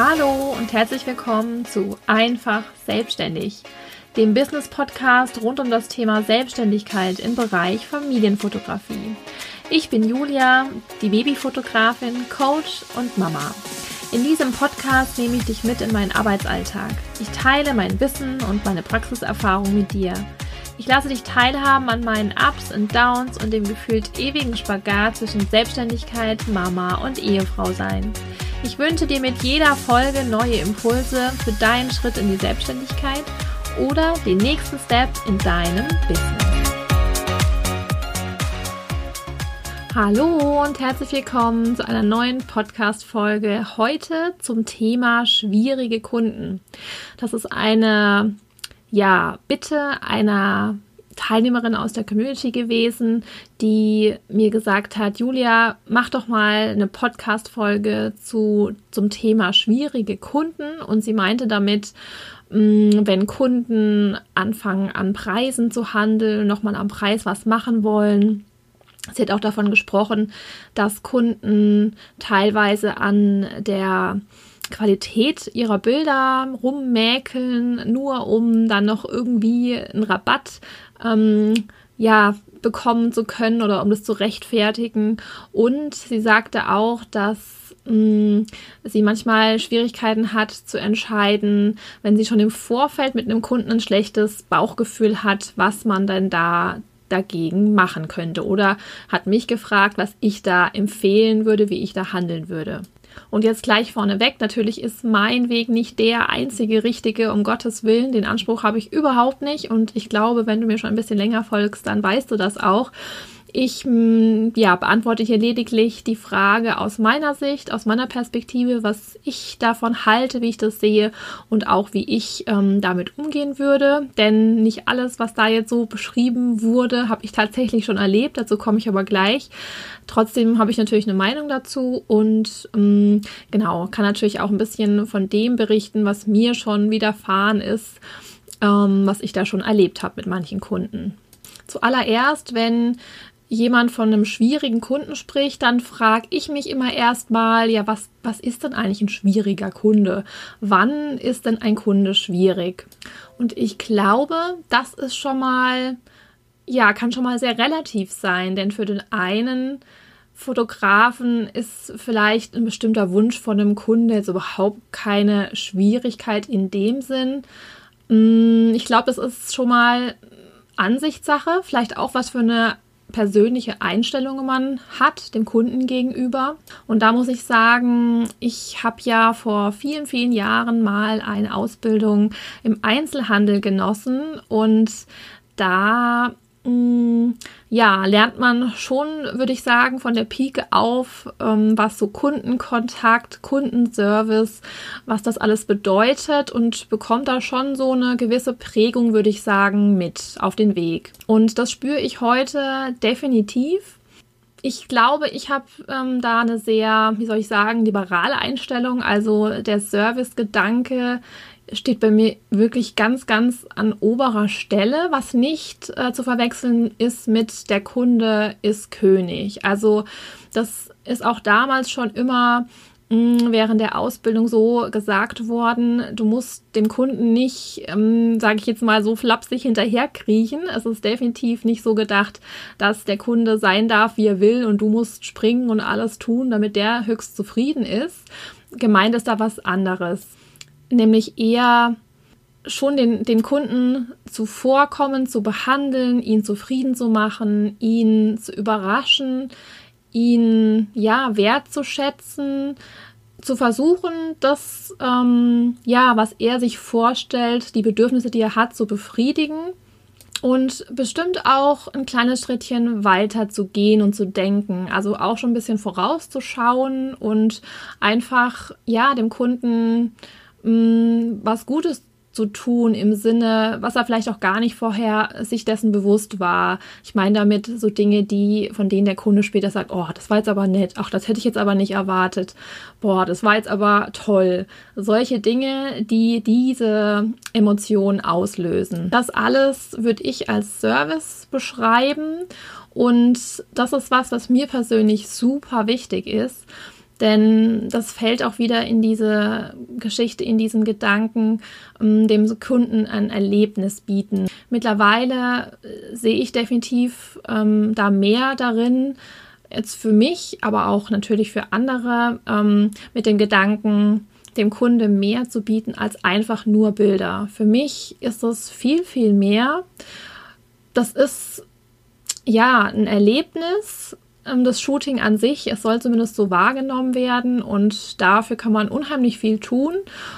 Hallo und herzlich willkommen zu Einfach Selbstständig, dem Business-Podcast rund um das Thema Selbstständigkeit im Bereich Familienfotografie. Ich bin Julia, die Babyfotografin, Coach und Mama. In diesem Podcast nehme ich dich mit in meinen Arbeitsalltag. Ich teile mein Wissen und meine Praxiserfahrung mit dir. Ich lasse dich teilhaben an meinen Ups und Downs und dem gefühlt ewigen Spagat zwischen Selbstständigkeit, Mama und Ehefrau sein. Ich wünsche dir mit jeder Folge neue Impulse für deinen Schritt in die Selbstständigkeit oder den nächsten Step in deinem Business. Hallo und herzlich willkommen zu einer neuen Podcast-Folge. Heute zum Thema schwierige Kunden. Das ist eine, ja, Bitte einer Teilnehmerin aus der Community gewesen, die mir gesagt hat, Julia, mach doch mal eine Podcast-Folge zu, zum Thema schwierige Kunden. Und sie meinte damit, mm, wenn Kunden anfangen an Preisen zu handeln, nochmal am Preis was machen wollen, Sie hat auch davon gesprochen, dass Kunden teilweise an der Qualität ihrer Bilder rummäkeln, nur um dann noch irgendwie einen Rabatt ähm, ja, bekommen zu können oder um das zu rechtfertigen. Und sie sagte auch, dass mh, sie manchmal Schwierigkeiten hat zu entscheiden, wenn sie schon im Vorfeld mit einem Kunden ein schlechtes Bauchgefühl hat, was man denn da dagegen machen könnte oder hat mich gefragt, was ich da empfehlen würde, wie ich da handeln würde. Und jetzt gleich vorneweg, natürlich ist mein Weg nicht der einzige richtige, um Gottes Willen. Den Anspruch habe ich überhaupt nicht. Und ich glaube, wenn du mir schon ein bisschen länger folgst, dann weißt du das auch. Ich mm, ja, beantworte hier lediglich die Frage aus meiner Sicht, aus meiner Perspektive, was ich davon halte, wie ich das sehe und auch wie ich ähm, damit umgehen würde. Denn nicht alles, was da jetzt so beschrieben wurde, habe ich tatsächlich schon erlebt. Dazu komme ich aber gleich. Trotzdem habe ich natürlich eine Meinung dazu und ähm, genau, kann natürlich auch ein bisschen von dem berichten, was mir schon widerfahren ist, ähm, was ich da schon erlebt habe mit manchen Kunden. Zuallererst, wenn jemand von einem schwierigen Kunden spricht, dann frage ich mich immer erstmal, ja, was, was ist denn eigentlich ein schwieriger Kunde? Wann ist denn ein Kunde schwierig? Und ich glaube, das ist schon mal, ja, kann schon mal sehr relativ sein, denn für den einen Fotografen ist vielleicht ein bestimmter Wunsch von einem Kunden jetzt überhaupt keine Schwierigkeit in dem Sinn. Mm, ich glaube, das ist schon mal Ansichtssache, vielleicht auch was für eine persönliche Einstellung man hat dem Kunden gegenüber. Und da muss ich sagen, ich habe ja vor vielen, vielen Jahren mal eine Ausbildung im Einzelhandel genossen und da ja, lernt man schon, würde ich sagen, von der Pike auf, ähm, was so Kundenkontakt, Kundenservice, was das alles bedeutet und bekommt da schon so eine gewisse Prägung, würde ich sagen, mit auf den Weg. Und das spüre ich heute definitiv. Ich glaube, ich habe ähm, da eine sehr, wie soll ich sagen, liberale Einstellung. Also der Service-Gedanke steht bei mir wirklich ganz, ganz an oberer Stelle, was nicht äh, zu verwechseln ist mit der Kunde ist König. Also das ist auch damals schon immer mh, mm, während der Ausbildung so gesagt worden, du musst dem Kunden nicht, ähm, sage ich jetzt mal, so flapsig hinterherkriechen. Es ist definitiv nicht so gedacht, dass der Kunde sein darf, wie er will und du musst springen und alles tun, damit der höchst zufrieden ist. Gemeint ist da was anderes nämlich eher schon den, den Kunden zuvorkommen, zu behandeln, ihn zufrieden zu machen, ihn zu überraschen, ihn ja wertzuschätzen, zu versuchen, das ähm, ja, was er sich vorstellt, die Bedürfnisse, die er hat, zu befriedigen und bestimmt auch ein kleines Schrittchen weiter zu gehen und zu denken, also auch schon ein bisschen vorauszuschauen und einfach ja dem Kunden mh, mm, was Gutes zu tun im Sinne, was er vielleicht auch gar nicht vorher sich dessen bewusst war. Ich meine damit so Dinge, die, von denen der Kunde später sagt, oh, das war jetzt aber nett, ach, das hätte ich jetzt aber nicht erwartet, boah, das war jetzt aber toll. Solche Dinge, die diese Emotionen auslösen. Das alles würde ich als Service beschreiben und das ist was, was mir persönlich super wichtig ist Denn das fällt auch wieder in diese Geschichte, in diesen Gedanken, ähm, dem Kunden ein Erlebnis bieten. Mittlerweile äh, sehe ich definitiv ähm, da mehr darin, jetzt für mich, aber auch natürlich für andere, ähm, mit dem Gedanken, dem Kunde mehr zu bieten als einfach nur Bilder. Für mich ist es viel, viel mehr. Das ist ja ein Erlebnis, das Shooting an sich. Es soll zumindest so wahrgenommen werden und dafür kann man unheimlich viel tun.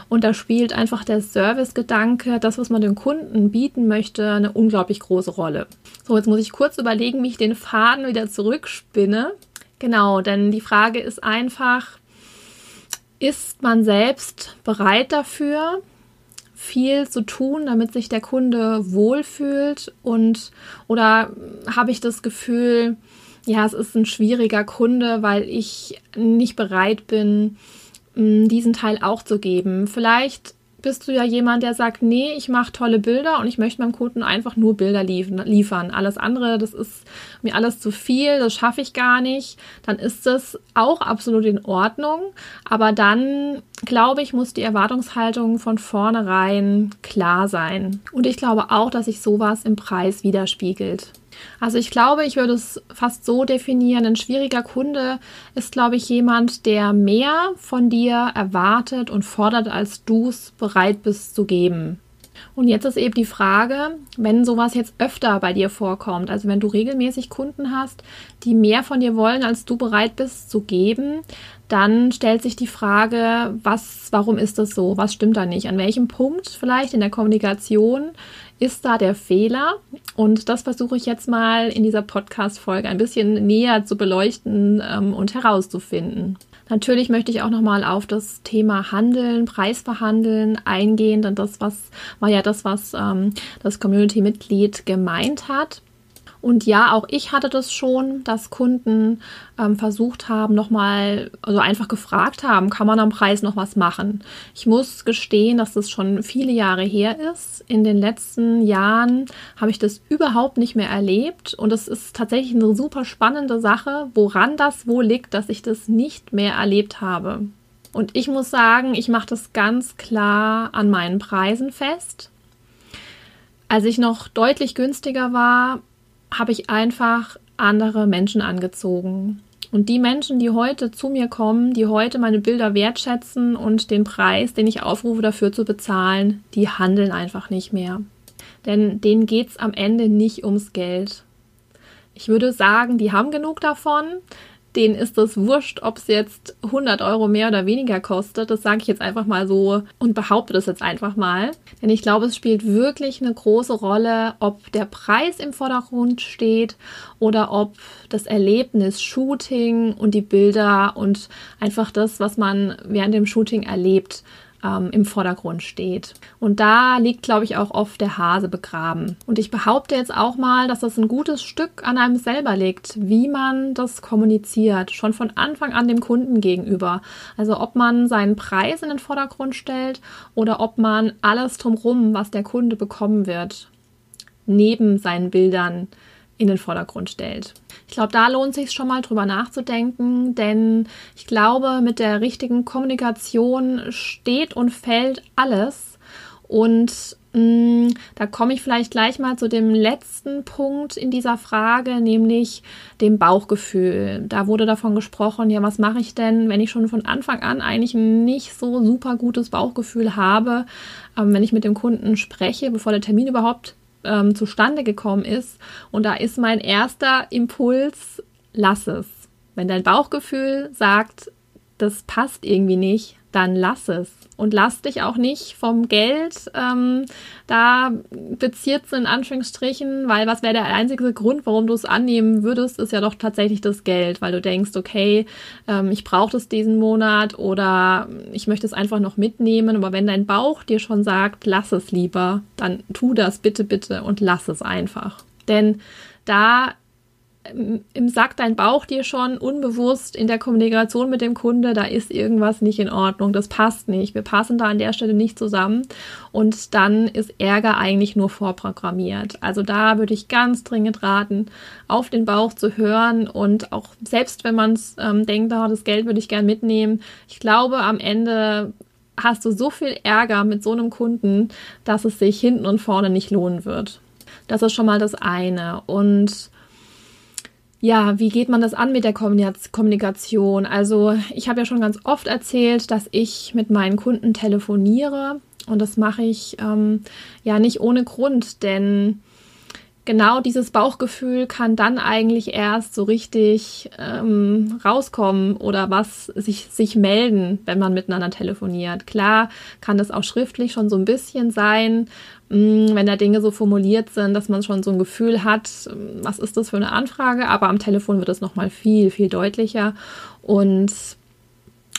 Und da spielt einfach der Servicegedanke, das, was man dem Kunden bieten möchte, eine unglaublich große Rolle. So, jetzt muss ich kurz überlegen, wie ich den Faden wieder zurückspinne. Genau, denn die Frage ist einfach, ist man selbst bereit dafür, viel zu tun, damit sich der Kunde wohlfühlt und oder habe ich das Gefühl, ja, es ist ein schwieriger Kunde, weil ich nicht bereit bin, diesen Teil auch zu geben. Vielleicht bist du ja jemand, der sagt, nee, ich mache tolle Bilder und ich möchte meinem Kunden einfach nur Bilder liefern. Alles andere, das ist mir alles zu viel, das schaffe ich gar nicht. Dann ist das auch absolut in Ordnung. Aber dann, glaube ich, muss die Erwartungshaltung von vornherein klar sein. Und ich glaube auch, dass sich sowas im Preis widerspiegelt. Also ich glaube, ich würde es fast so definieren, ein schwieriger Kunde ist, glaube ich, jemand, der mehr von dir erwartet und fordert, als du es bereit bist zu geben. Und jetzt ist eben die Frage, wenn sowas jetzt öfter bei dir vorkommt, also wenn du regelmäßig Kunden hast, die mehr von dir wollen, als du bereit bist zu geben, dann stellt sich die Frage, was, warum ist das so? Was stimmt da nicht? An welchem Punkt vielleicht in der Kommunikation ist da der Fehler? Und das versuche ich jetzt mal in dieser Podcast-Folge ein bisschen näher zu beleuchten ähm, und herauszufinden. Natürlich möchte ich auch nochmal auf das Thema Handeln, Preisverhandeln eingehen, denn das was, war ja das, was ähm, das Community-Mitglied gemeint hat. Und ja, auch ich hatte das schon, dass Kunden ähm, versucht haben, nochmal, also einfach gefragt haben, kann man am Preis noch was machen? Ich muss gestehen, dass das schon viele Jahre her ist. In den letzten Jahren habe ich das überhaupt nicht mehr erlebt. Und es ist tatsächlich eine super spannende Sache, woran das wohl liegt, dass ich das nicht mehr erlebt habe. Und ich muss sagen, ich mache das ganz klar an meinen Preisen fest. Als ich noch deutlich günstiger war, habe ich einfach andere Menschen angezogen. Und die Menschen, die heute zu mir kommen, die heute meine Bilder wertschätzen und den Preis, den ich aufrufe, dafür zu bezahlen, die handeln einfach nicht mehr. Denn denen geht es am Ende nicht ums Geld. Ich würde sagen, die haben genug davon, denen ist es wurscht, ob es jetzt 100 Euro mehr oder weniger kostet. Das sage ich jetzt einfach mal so und behaupte das jetzt einfach mal. Denn ich glaube, es spielt wirklich eine große Rolle, ob der Preis im Vordergrund steht oder ob das Erlebnis Shooting und die Bilder und einfach das, was man während dem Shooting erlebt, ähm, im Vordergrund steht. Und da liegt, glaube ich, auch oft der Hase begraben. Und ich behaupte jetzt auch mal, dass das ein gutes Stück an einem selber liegt, wie man das kommuniziert, schon von Anfang an dem Kunden gegenüber. Also ob man seinen Preis in den Vordergrund stellt oder ob man alles drumherum, was der Kunde bekommen wird, neben seinen Bildern in den Vordergrund stellt. Ich glaube, da lohnt sich schon mal drüber nachzudenken, denn ich glaube, mit der richtigen Kommunikation steht und fällt alles. Und mh, mm, da komme ich vielleicht gleich mal zu dem letzten Punkt in dieser Frage, nämlich dem Bauchgefühl. Da wurde davon gesprochen, ja, was mache ich denn, wenn ich schon von Anfang an eigentlich ein nicht so super gutes Bauchgefühl habe, ähm, wenn ich mit dem Kunden spreche, bevor der Termin überhaupt ähm, zustande gekommen ist. Und da ist mein erster Impuls, lass es. Wenn dein Bauchgefühl sagt, das passt irgendwie nicht, dann lass es. Und lass dich auch nicht vom Geld ähm, da beziert in Anführungsstrichen, weil was wäre der einzige Grund, warum du es annehmen würdest, ist ja doch tatsächlich das Geld, weil du denkst, okay, ähm, ich brauche das diesen Monat oder ich möchte es einfach noch mitnehmen. Aber wenn dein Bauch dir schon sagt, lass es lieber, dann tu das bitte, bitte und lass es einfach. Denn da im sagt dein Bauch dir schon unbewusst in der Kommunikation mit dem Kunde, da ist irgendwas nicht in Ordnung, das passt nicht, wir passen da an der Stelle nicht zusammen und dann ist Ärger eigentlich nur vorprogrammiert. Also da würde ich ganz dringend raten, auf den Bauch zu hören und auch selbst wenn man es ähm, denkt, oh, das Geld würde ich gern mitnehmen, ich glaube am Ende hast du so viel Ärger mit so einem Kunden, dass es sich hinten und vorne nicht lohnen wird. Das ist schon mal das eine und ja, wie geht man das an mit der Kommunikation? Also ich habe ja schon ganz oft erzählt, dass ich mit meinen Kunden telefoniere und das mache ich ähm, ja nicht ohne Grund, denn genau dieses Bauchgefühl kann dann eigentlich erst so richtig ähm, rauskommen oder was sich, sich melden, wenn man miteinander telefoniert. Klar kann das auch schriftlich schon so ein bisschen sein, Mm, wenn da Dinge so formuliert sind, dass man schon so ein Gefühl hat, mm, was ist das für eine Anfrage, aber am Telefon wird es nochmal viel, viel deutlicher und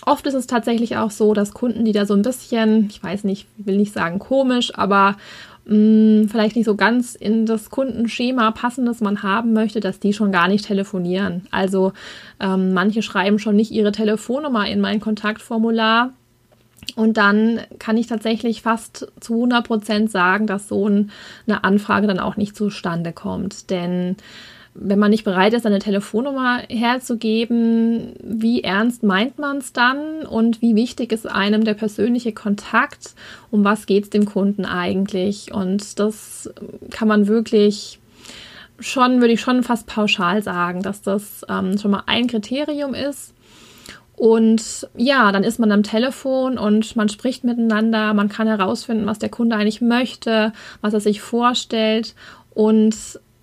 oft ist es tatsächlich auch so, dass Kunden, die da so ein bisschen, ich weiß nicht, will nicht sagen komisch, aber mh, mm, vielleicht nicht so ganz in das Kundenschema passen, das man haben möchte, dass die schon gar nicht telefonieren. Also ähm, manche schreiben schon nicht ihre Telefonnummer in mein Kontaktformular und dann kann ich tatsächlich fast zu 100 Prozent sagen, dass so eine Anfrage dann auch nicht zustande kommt. Denn wenn man nicht bereit ist, eine Telefonnummer herzugeben, wie ernst meint man es dann und wie wichtig ist einem der persönliche Kontakt? Um was geht es dem Kunden eigentlich? Und das kann man wirklich schon, würde ich schon fast pauschal sagen, dass das ähm, schon mal ein Kriterium ist und ja, dann ist man am Telefon und man spricht miteinander, man kann herausfinden, was der Kunde eigentlich möchte, was er sich vorstellt und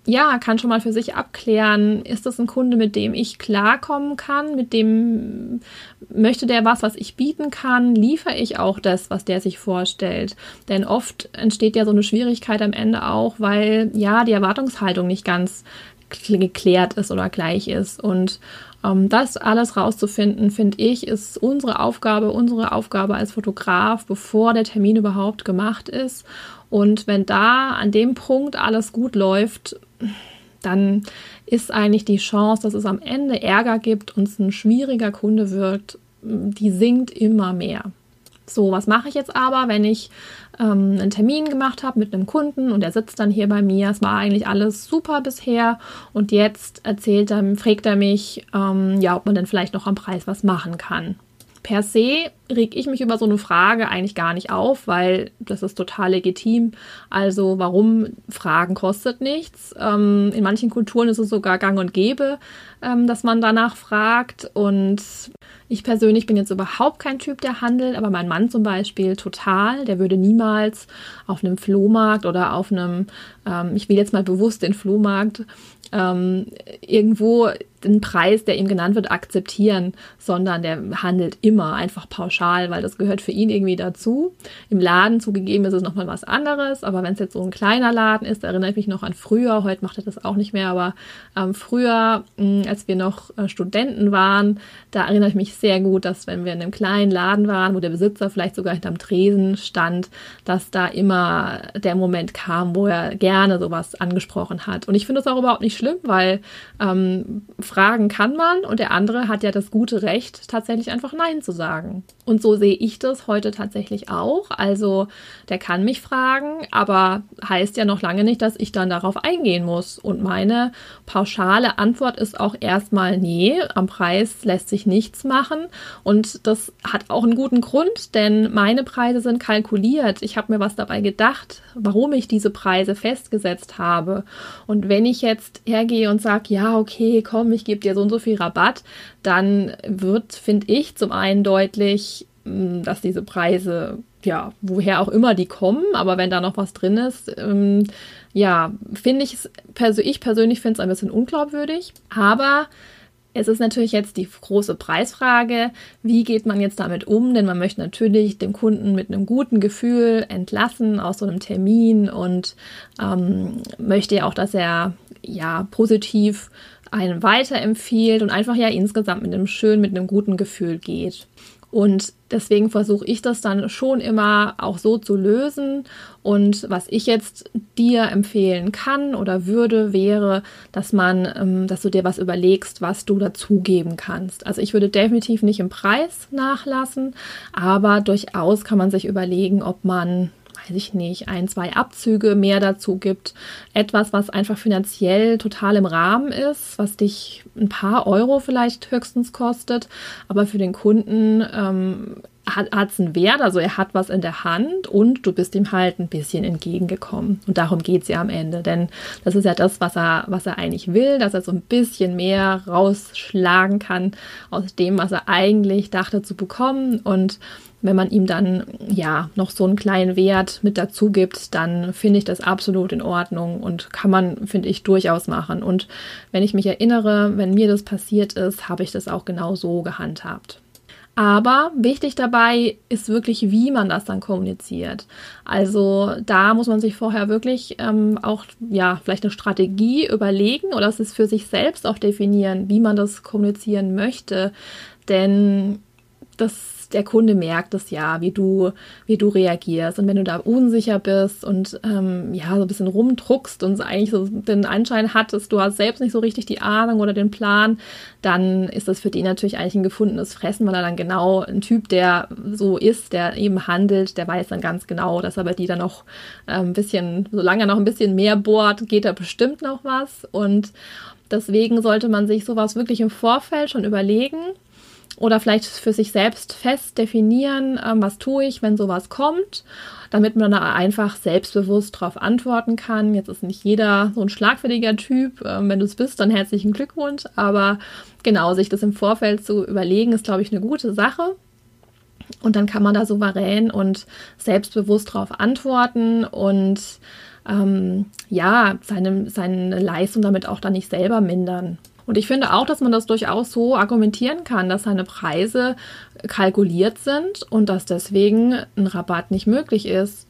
ja, kann schon mal für sich abklären, ist das ein Kunde, mit dem ich klarkommen kann, mit dem möchte der was, was ich bieten kann, liefere ich auch das, was der sich vorstellt. Denn oft entsteht ja so eine Schwierigkeit am Ende auch, weil ja die Erwartungshaltung nicht ganz geklärt ist oder gleich ist. Und ähm, das alles rauszufinden, finde ich, ist unsere Aufgabe, unsere Aufgabe als Fotograf, bevor der Termin überhaupt gemacht ist. Und wenn da an dem Punkt alles gut läuft, dann ist eigentlich die Chance, dass es am Ende Ärger gibt und es ein schwieriger Kunde wird, die sinkt immer mehr. So, was mache ich jetzt aber, wenn ich ähm, einen Termin gemacht habe mit einem Kunden und er sitzt dann hier bei mir? Es war eigentlich alles super bisher und jetzt erzählt er, fragt er mich, ähm, ja, ob man denn vielleicht noch am Preis was machen kann. Per se reg ich mich über so eine Frage eigentlich gar nicht auf, weil das ist total legitim. Also warum Fragen kostet nichts. Ähm, in manchen Kulturen ist es sogar gang und gäbe, ähm, dass man danach fragt. Und ich persönlich bin jetzt überhaupt kein Typ, der handelt, aber mein Mann zum Beispiel total. Der würde niemals auf einem Flohmarkt oder auf einem, ähm, ich will jetzt mal bewusst den Flohmarkt, ähm, irgendwo den Preis, der ihm genannt wird, akzeptieren, sondern der handelt immer einfach pauschal, weil das gehört für ihn irgendwie dazu. Im Laden zugegeben ist es nochmal was anderes, aber wenn es jetzt so ein kleiner Laden ist, erinnere ich mich noch an früher, heute macht er das auch nicht mehr, aber ähm, früher, mh, als wir noch äh, Studenten waren, da erinnere ich mich sehr gut, dass wenn wir in einem kleinen Laden waren, wo der Besitzer vielleicht sogar hinterm Tresen stand, dass da immer der Moment kam, wo er gerne sowas angesprochen hat. Und ich finde das auch überhaupt nicht schlimm, weil ähm, fragen kann man und der andere hat ja das gute Recht, tatsächlich einfach Nein zu sagen. Und so sehe ich das heute tatsächlich auch. Also der kann mich fragen, aber heißt ja noch lange nicht, dass ich dann darauf eingehen muss. Und meine pauschale Antwort ist auch erstmal, nee, am Preis lässt sich nichts machen. Und das hat auch einen guten Grund, denn meine Preise sind kalkuliert. Ich habe mir was dabei gedacht, warum ich diese Preise festgesetzt habe. Und wenn ich jetzt hergehe und sage, ja, okay, komm, ich gebe dir so und so viel Rabatt, dann wird, finde ich, zum einen deutlich, mm, dass diese Preise, ja, woher auch immer die kommen, aber wenn da noch was drin ist, ähm, ja, finde ich es, ich persönlich finde es ein bisschen unglaubwürdig, aber es ist natürlich jetzt die große Preisfrage, wie geht man jetzt damit um? Denn man möchte natürlich dem Kunden mit einem guten Gefühl entlassen aus so einem Termin und ähm, möchte ja auch, dass er ja positiv einen weiterempfiehlt und einfach ja insgesamt mit einem schönen, mit einem guten Gefühl geht. Und deswegen versuche ich das dann schon immer auch so zu lösen. Und was ich jetzt dir empfehlen kann oder würde, wäre, dass man, ähm, dass du dir was überlegst, was du dazugeben kannst. Also ich würde definitiv nicht im Preis nachlassen, aber durchaus kann man sich überlegen, ob man weiß ich nicht, ein, zwei Abzüge mehr dazu gibt. Etwas, was einfach finanziell total im Rahmen ist, was dich ein paar Euro vielleicht höchstens kostet, aber für den Kunden ähm, hat es einen Wert, also er hat was in der Hand und du bist ihm halt ein bisschen entgegengekommen. Und darum geht es ja am Ende, denn das ist ja das, was er, was er eigentlich will, dass er so ein bisschen mehr rausschlagen kann aus dem, was er eigentlich dachte zu bekommen. Und wenn man ihm dann ja noch so einen kleinen Wert mit dazu gibt, dann finde ich das absolut in Ordnung und kann man, finde ich, durchaus machen. Und wenn ich mich erinnere, wenn mir das passiert ist, habe ich das auch genau so gehandhabt. Aber wichtig dabei ist wirklich, wie man das dann kommuniziert. Also da muss man sich vorher wirklich ähm, auch ja vielleicht eine Strategie überlegen oder es ist für sich selbst auch definieren, wie man das kommunizieren möchte. Denn das der Kunde merkt es ja, wie du, wie du reagierst. Und wenn du da unsicher bist und ähm, ja, so ein bisschen rumdruckst und eigentlich so den Anschein hattest, du hast selbst nicht so richtig die Ahnung oder den Plan, dann ist das für die natürlich eigentlich ein gefundenes Fressen, weil er dann genau ein Typ, der so ist, der eben handelt, der weiß dann ganz genau, dass er bei die dann noch äh, ein bisschen, solange er noch ein bisschen mehr bohrt, geht da bestimmt noch was. Und deswegen sollte man sich sowas wirklich im Vorfeld schon überlegen oder vielleicht für sich selbst fest definieren, ähm, was tue ich, wenn sowas kommt, damit man da einfach selbstbewusst darauf antworten kann. Jetzt ist nicht jeder so ein schlagfertiger Typ. Ähm, wenn du es bist, dann herzlichen Glückwunsch. Aber genau, sich das im Vorfeld zu überlegen, ist, glaube ich, eine gute Sache. Und dann kann man da souverän und selbstbewusst darauf antworten und ähm, ja, seine, seine Leistung damit auch dann nicht selber mindern. Und ich finde auch, dass man das durchaus so argumentieren kann, dass seine Preise kalkuliert sind und dass deswegen ein Rabatt nicht möglich ist.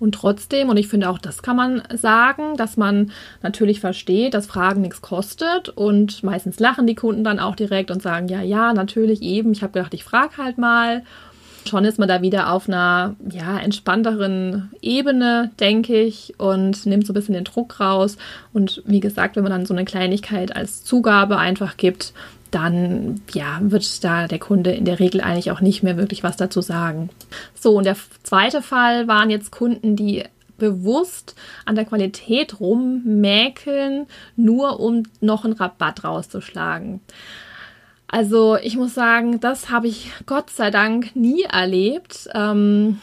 Und trotzdem, und ich finde auch, das kann man sagen, dass man natürlich versteht, dass Fragen nichts kostet und meistens lachen die Kunden dann auch direkt und sagen, ja, ja, natürlich eben, ich habe gedacht, ich frage halt mal schon ist man da wieder auf einer ja, entspannteren Ebene, denke ich, und nimmt so ein bisschen den Druck raus. Und wie gesagt, wenn man dann so eine Kleinigkeit als Zugabe einfach gibt, dann ja, wird da der Kunde in der Regel eigentlich auch nicht mehr wirklich was dazu sagen. So, und der zweite Fall waren jetzt Kunden, die bewusst an der Qualität rummäkeln, nur um noch einen Rabatt rauszuschlagen. Also ich muss sagen, das habe ich Gott sei Dank nie erlebt. Ähm,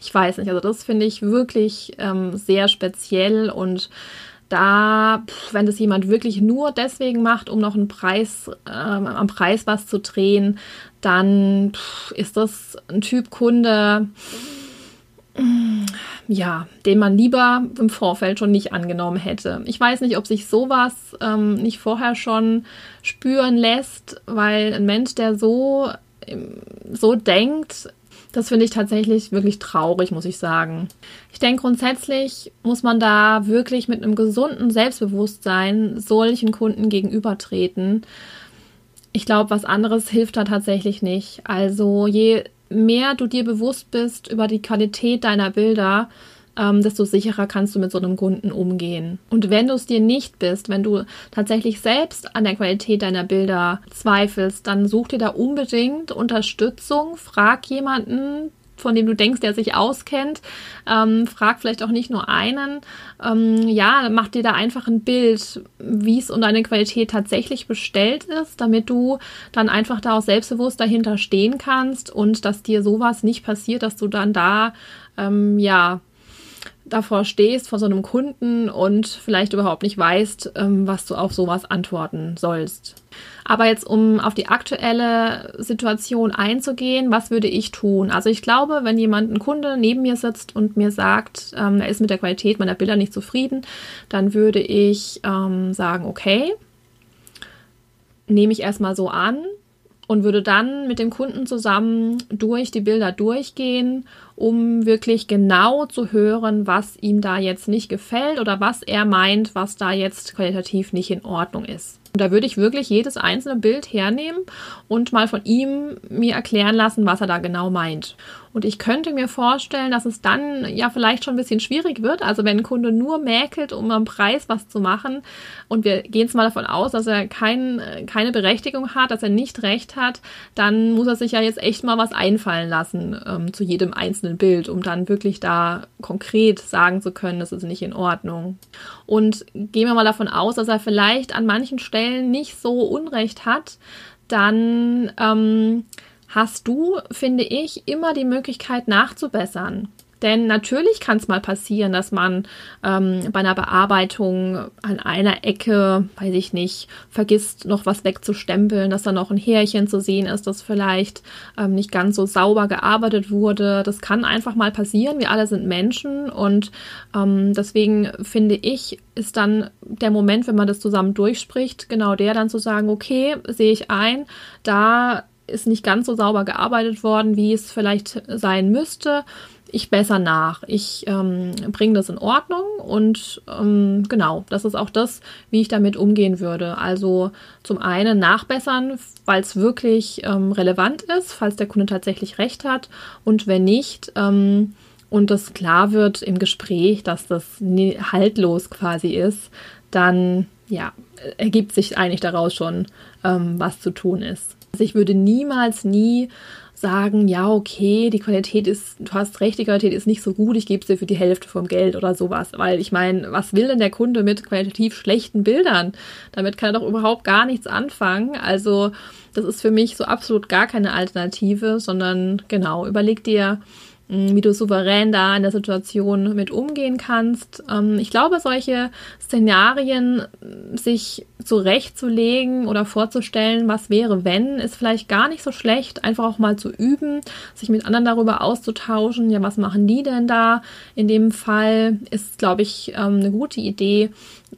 ich weiß nicht, also das finde ich wirklich ähm, sehr speziell und da, wenn das jemand wirklich nur deswegen macht, um noch einen Preis, ähm, am Preis was zu drehen, dann ist das ein Typ Kunde, ja, den man lieber im Vorfeld schon nicht angenommen hätte. Ich weiß nicht, ob sich sowas ähm, nicht vorher schon spüren lässt, weil ein Mensch, der so, ähm, so denkt, das finde ich tatsächlich wirklich traurig, muss ich sagen. Ich denke, grundsätzlich muss man da wirklich mit einem gesunden Selbstbewusstsein solchen Kunden gegenübertreten. Ich glaube, was anderes hilft da tatsächlich nicht. Also je mehr du dir bewusst bist über die Qualität deiner Bilder, ähm, desto sicherer kannst du mit so einem Kunden umgehen. Und wenn du es dir nicht bist, wenn du tatsächlich selbst an der Qualität deiner Bilder zweifelst, dann such dir da unbedingt Unterstützung, frag jemanden, von dem du denkst, der sich auskennt. Ähm, frag vielleicht auch nicht nur einen. Ähm, ja, mach dir da einfach ein Bild, wie es um deine Qualität tatsächlich bestellt ist, damit du dann einfach da auch selbstbewusst dahinter stehen kannst und dass dir sowas nicht passiert, dass du dann da, ähm, ja, davor stehst vor so einem Kunden und vielleicht überhaupt nicht weißt, ähm, was du auf sowas antworten sollst. Aber jetzt, um auf die aktuelle Situation einzugehen, was würde ich tun? Also ich glaube, wenn jemand, ein Kunde neben mir sitzt und mir sagt, ähm, er ist mit der Qualität meiner Bilder nicht zufrieden, dann würde ich ähm, sagen, okay, nehme ich erstmal so an, und würde dann mit dem Kunden zusammen durch die Bilder durchgehen, um wirklich genau zu hören, was ihm da jetzt nicht gefällt oder was er meint, was da jetzt qualitativ nicht in Ordnung ist. Da würde ich wirklich jedes einzelne Bild hernehmen und mal von ihm mir erklären lassen, was er da genau meint. Und ich könnte mir vorstellen, dass es dann ja vielleicht schon ein bisschen schwierig wird. Also wenn ein Kunde nur mäkelt, um am Preis was zu machen und wir gehen jetzt mal davon aus, dass er kein, keine Berechtigung hat, dass er nicht recht hat, dann muss er sich ja jetzt echt mal was einfallen lassen ähm, zu jedem einzelnen Bild, um dann wirklich da konkret sagen zu können, das ist nicht in Ordnung. Und gehen wir mal davon aus, dass er vielleicht an manchen Stellen nicht so Unrecht hat, dann ähm, hast du, finde ich, immer die Möglichkeit nachzubessern. Denn natürlich kann es mal passieren, dass man ähm, bei einer Bearbeitung an einer Ecke, weiß ich nicht, vergisst, noch was wegzustempeln, dass da noch ein Härchen zu sehen ist, das vielleicht ähm, nicht ganz so sauber gearbeitet wurde. Das kann einfach mal passieren. Wir alle sind Menschen und ähm, deswegen finde ich, ist dann der Moment, wenn man das zusammen durchspricht, genau der dann zu sagen, okay, sehe ich ein, da ist nicht ganz so sauber gearbeitet worden, wie es vielleicht sein müsste. Ich besser nach. Ich ähm, bringe das in Ordnung und ähm, genau, das ist auch das, wie ich damit umgehen würde. Also zum einen nachbessern, weil es wirklich ähm, relevant ist, falls der Kunde tatsächlich recht hat und wenn nicht, ähm, und es klar wird im Gespräch, dass das haltlos quasi ist, dann ja, ergibt sich eigentlich daraus schon, ähm, was zu tun ist. Also ich würde niemals nie sagen, ja, okay, die Qualität ist, du hast recht, die Qualität ist nicht so gut, ich gebe sie für die Hälfte vom Geld oder sowas. Weil ich meine, was will denn der Kunde mit qualitativ schlechten Bildern? Damit kann er doch überhaupt gar nichts anfangen. Also das ist für mich so absolut gar keine Alternative, sondern genau, überleg dir, wie du souverän da in der Situation mit umgehen kannst. Ähm, ich glaube, solche Szenarien sich zurechtzulegen oder vorzustellen, was wäre, wenn, ist vielleicht gar nicht so schlecht, einfach auch mal zu üben, sich mit anderen darüber auszutauschen. Ja, was machen die denn da? In dem Fall ist, glaube ich, ähm, eine gute Idee.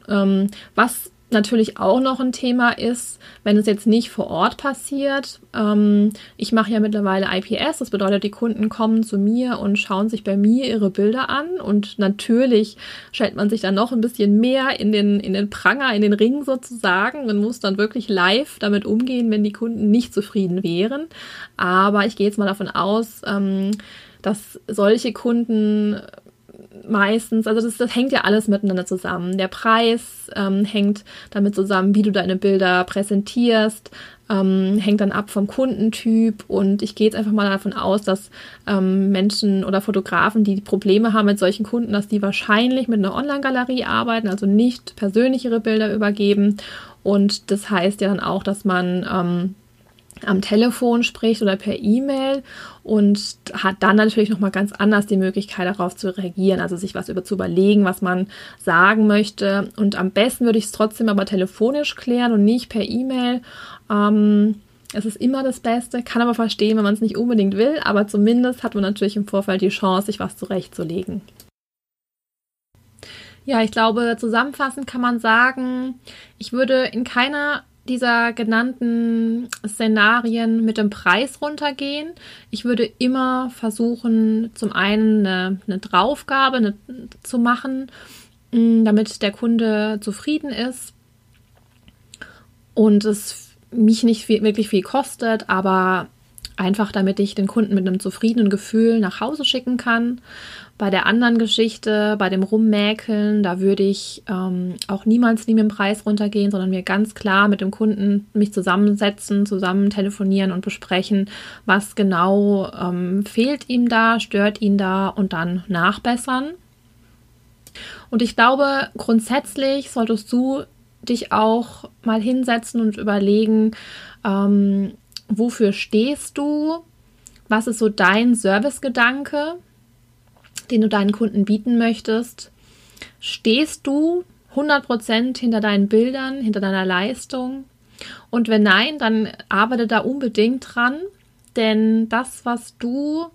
Ähm, was natürlich auch noch ein Thema ist, wenn es jetzt nicht vor Ort passiert. Ähm, ich mache ja mittlerweile IPS, das bedeutet, die Kunden kommen zu mir und schauen sich bei mir ihre Bilder an und natürlich stellt man sich dann noch ein bisschen mehr in den, in den Pranger, in den Ring sozusagen und muss dann wirklich live damit umgehen, wenn die Kunden nicht zufrieden wären. Aber ich gehe jetzt mal davon aus, ähm, dass solche Kunden meistens, also das, das hängt ja alles miteinander zusammen. Der Preis ähm, hängt damit zusammen, wie du deine Bilder präsentierst, ähm, hängt dann ab vom Kundentyp und ich gehe jetzt einfach mal davon aus, dass ähm, Menschen oder Fotografen, die Probleme haben mit solchen Kunden, dass die wahrscheinlich mit einer Online-Galerie arbeiten, also nicht persönlich ihre Bilder übergeben und das heißt ja dann auch, dass man ähm, am Telefon spricht oder per E-Mail und hat dann natürlich noch mal ganz anders die Möglichkeit darauf zu reagieren, also sich was über zu überlegen, was man sagen möchte und am besten würde ich es trotzdem aber telefonisch klären und nicht per E-Mail. Ähm, es ist immer das Beste, kann aber verstehen, wenn man es nicht unbedingt will, aber zumindest hat man natürlich im Vorfeld die Chance, sich was zurechtzulegen. Ja, ich glaube, zusammenfassend kann man sagen, ich würde in keiner dieser genannten Szenarien mit dem Preis runtergehen. Ich würde immer versuchen, zum einen eine, eine Draufgabe eine, zu machen, mm, damit der Kunde zufrieden ist und es mich nicht viel, wirklich viel kostet, aber einfach damit ich den Kunden mit einem zufriedenen Gefühl nach Hause schicken kann. Bei der anderen Geschichte, bei dem Rummäkeln, da würde ich ähm, auch niemals nie mit dem Preis runtergehen, sondern mir ganz klar mit dem Kunden mich zusammensetzen, zusammen telefonieren und besprechen, was genau ähm, fehlt ihm da, stört ihn da und dann nachbessern. Und ich glaube, grundsätzlich solltest du dich auch mal hinsetzen und überlegen, ähm, wofür stehst du? Was ist so dein Servicegedanke? den du deinen Kunden bieten möchtest? Stehst du 100% hinter deinen Bildern, hinter deiner Leistung? Und wenn nein, dann arbeite da unbedingt dran, denn das, was du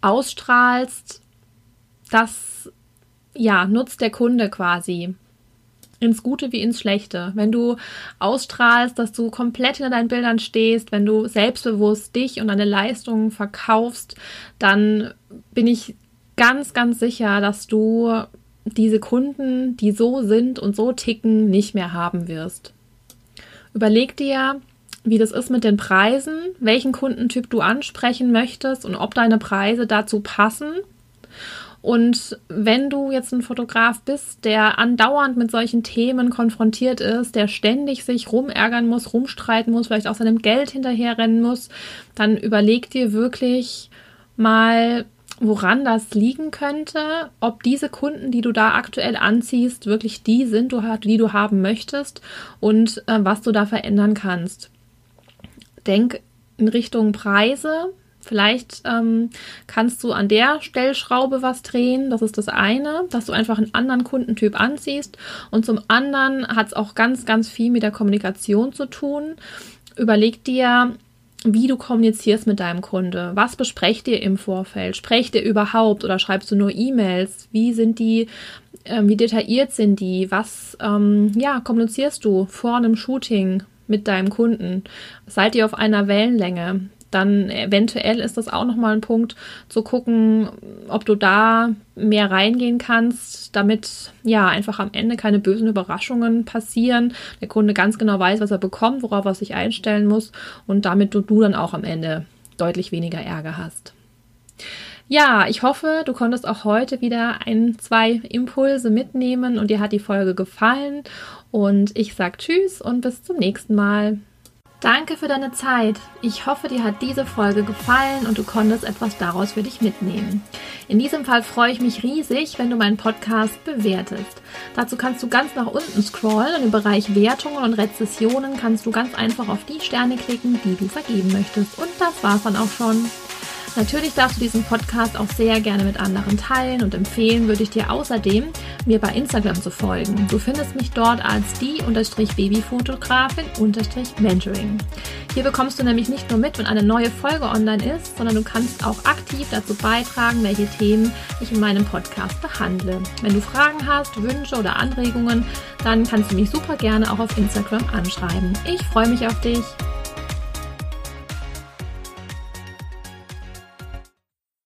ausstrahlst, das ja, nutzt der Kunde quasi ins Gute wie ins Schlechte. Wenn du ausstrahlst, dass du komplett hinter deinen Bildern stehst, wenn du selbstbewusst dich und deine Leistungen verkaufst, dann bin ich ganz, ganz sicher, dass du diese Kunden, die so sind und so ticken, nicht mehr haben wirst. Überleg dir, wie das ist mit den Preisen, welchen Kundentyp du ansprechen möchtest und ob deine Preise dazu passen. Und wenn du jetzt ein Fotograf bist, der andauernd mit solchen Themen konfrontiert ist, der ständig sich rumärgern muss, rumstreiten muss, vielleicht auch seinem Geld hinterherrennen muss, dann überleg dir wirklich mal, woran das liegen könnte, ob diese Kunden, die du da aktuell anziehst, wirklich die sind, die du haben möchtest und äh, was du da verändern kannst. Denk in Richtung Preise, Vielleicht ähm, kannst du an der Stellschraube was drehen. Das ist das eine, dass du einfach einen anderen Kundentyp anziehst. Und zum anderen hat es auch ganz, ganz viel mit der Kommunikation zu tun. Überleg dir, wie du kommunizierst mit deinem Kunde. Was besprecht ihr im Vorfeld? Sprecht ihr überhaupt oder schreibst du nur E-Mails? Wie sind die, äh, wie detailliert sind die? Was, ähm, ja, kommunizierst du vor einem Shooting? mit deinem Kunden? Seid ihr auf einer Wellenlänge? Dann eventuell ist das auch nochmal ein Punkt zu gucken, ob du da mehr reingehen kannst, damit ja einfach am Ende keine bösen Überraschungen passieren, der Kunde ganz genau weiß, was er bekommt, worauf er sich einstellen muss und damit du, du dann auch am Ende deutlich weniger Ärger hast. Ja, ich hoffe, du konntest auch heute wieder ein, zwei Impulse mitnehmen und dir hat die Folge gefallen. Und ich sage Tschüss und bis zum nächsten Mal. Danke für deine Zeit. Ich hoffe, dir hat diese Folge gefallen und du konntest etwas daraus für dich mitnehmen. In diesem Fall freue ich mich riesig, wenn du meinen Podcast bewertest. Dazu kannst du ganz nach unten scrollen und im Bereich Wertungen und Rezessionen kannst du ganz einfach auf die Sterne klicken, die du vergeben möchtest. Und das war's dann auch schon. Natürlich darfst du diesen Podcast auch sehr gerne mit anderen teilen und empfehlen würde ich dir außerdem, mir bei Instagram zu folgen. Du findest mich dort als die-babyfotografin-mentoring. Hier bekommst du nämlich nicht nur mit, wenn eine neue Folge online ist, sondern du kannst auch aktiv dazu beitragen, welche Themen ich in meinem Podcast behandle. Wenn du Fragen hast, Wünsche oder Anregungen, dann kannst du mich super gerne auch auf Instagram anschreiben. Ich freue mich auf dich.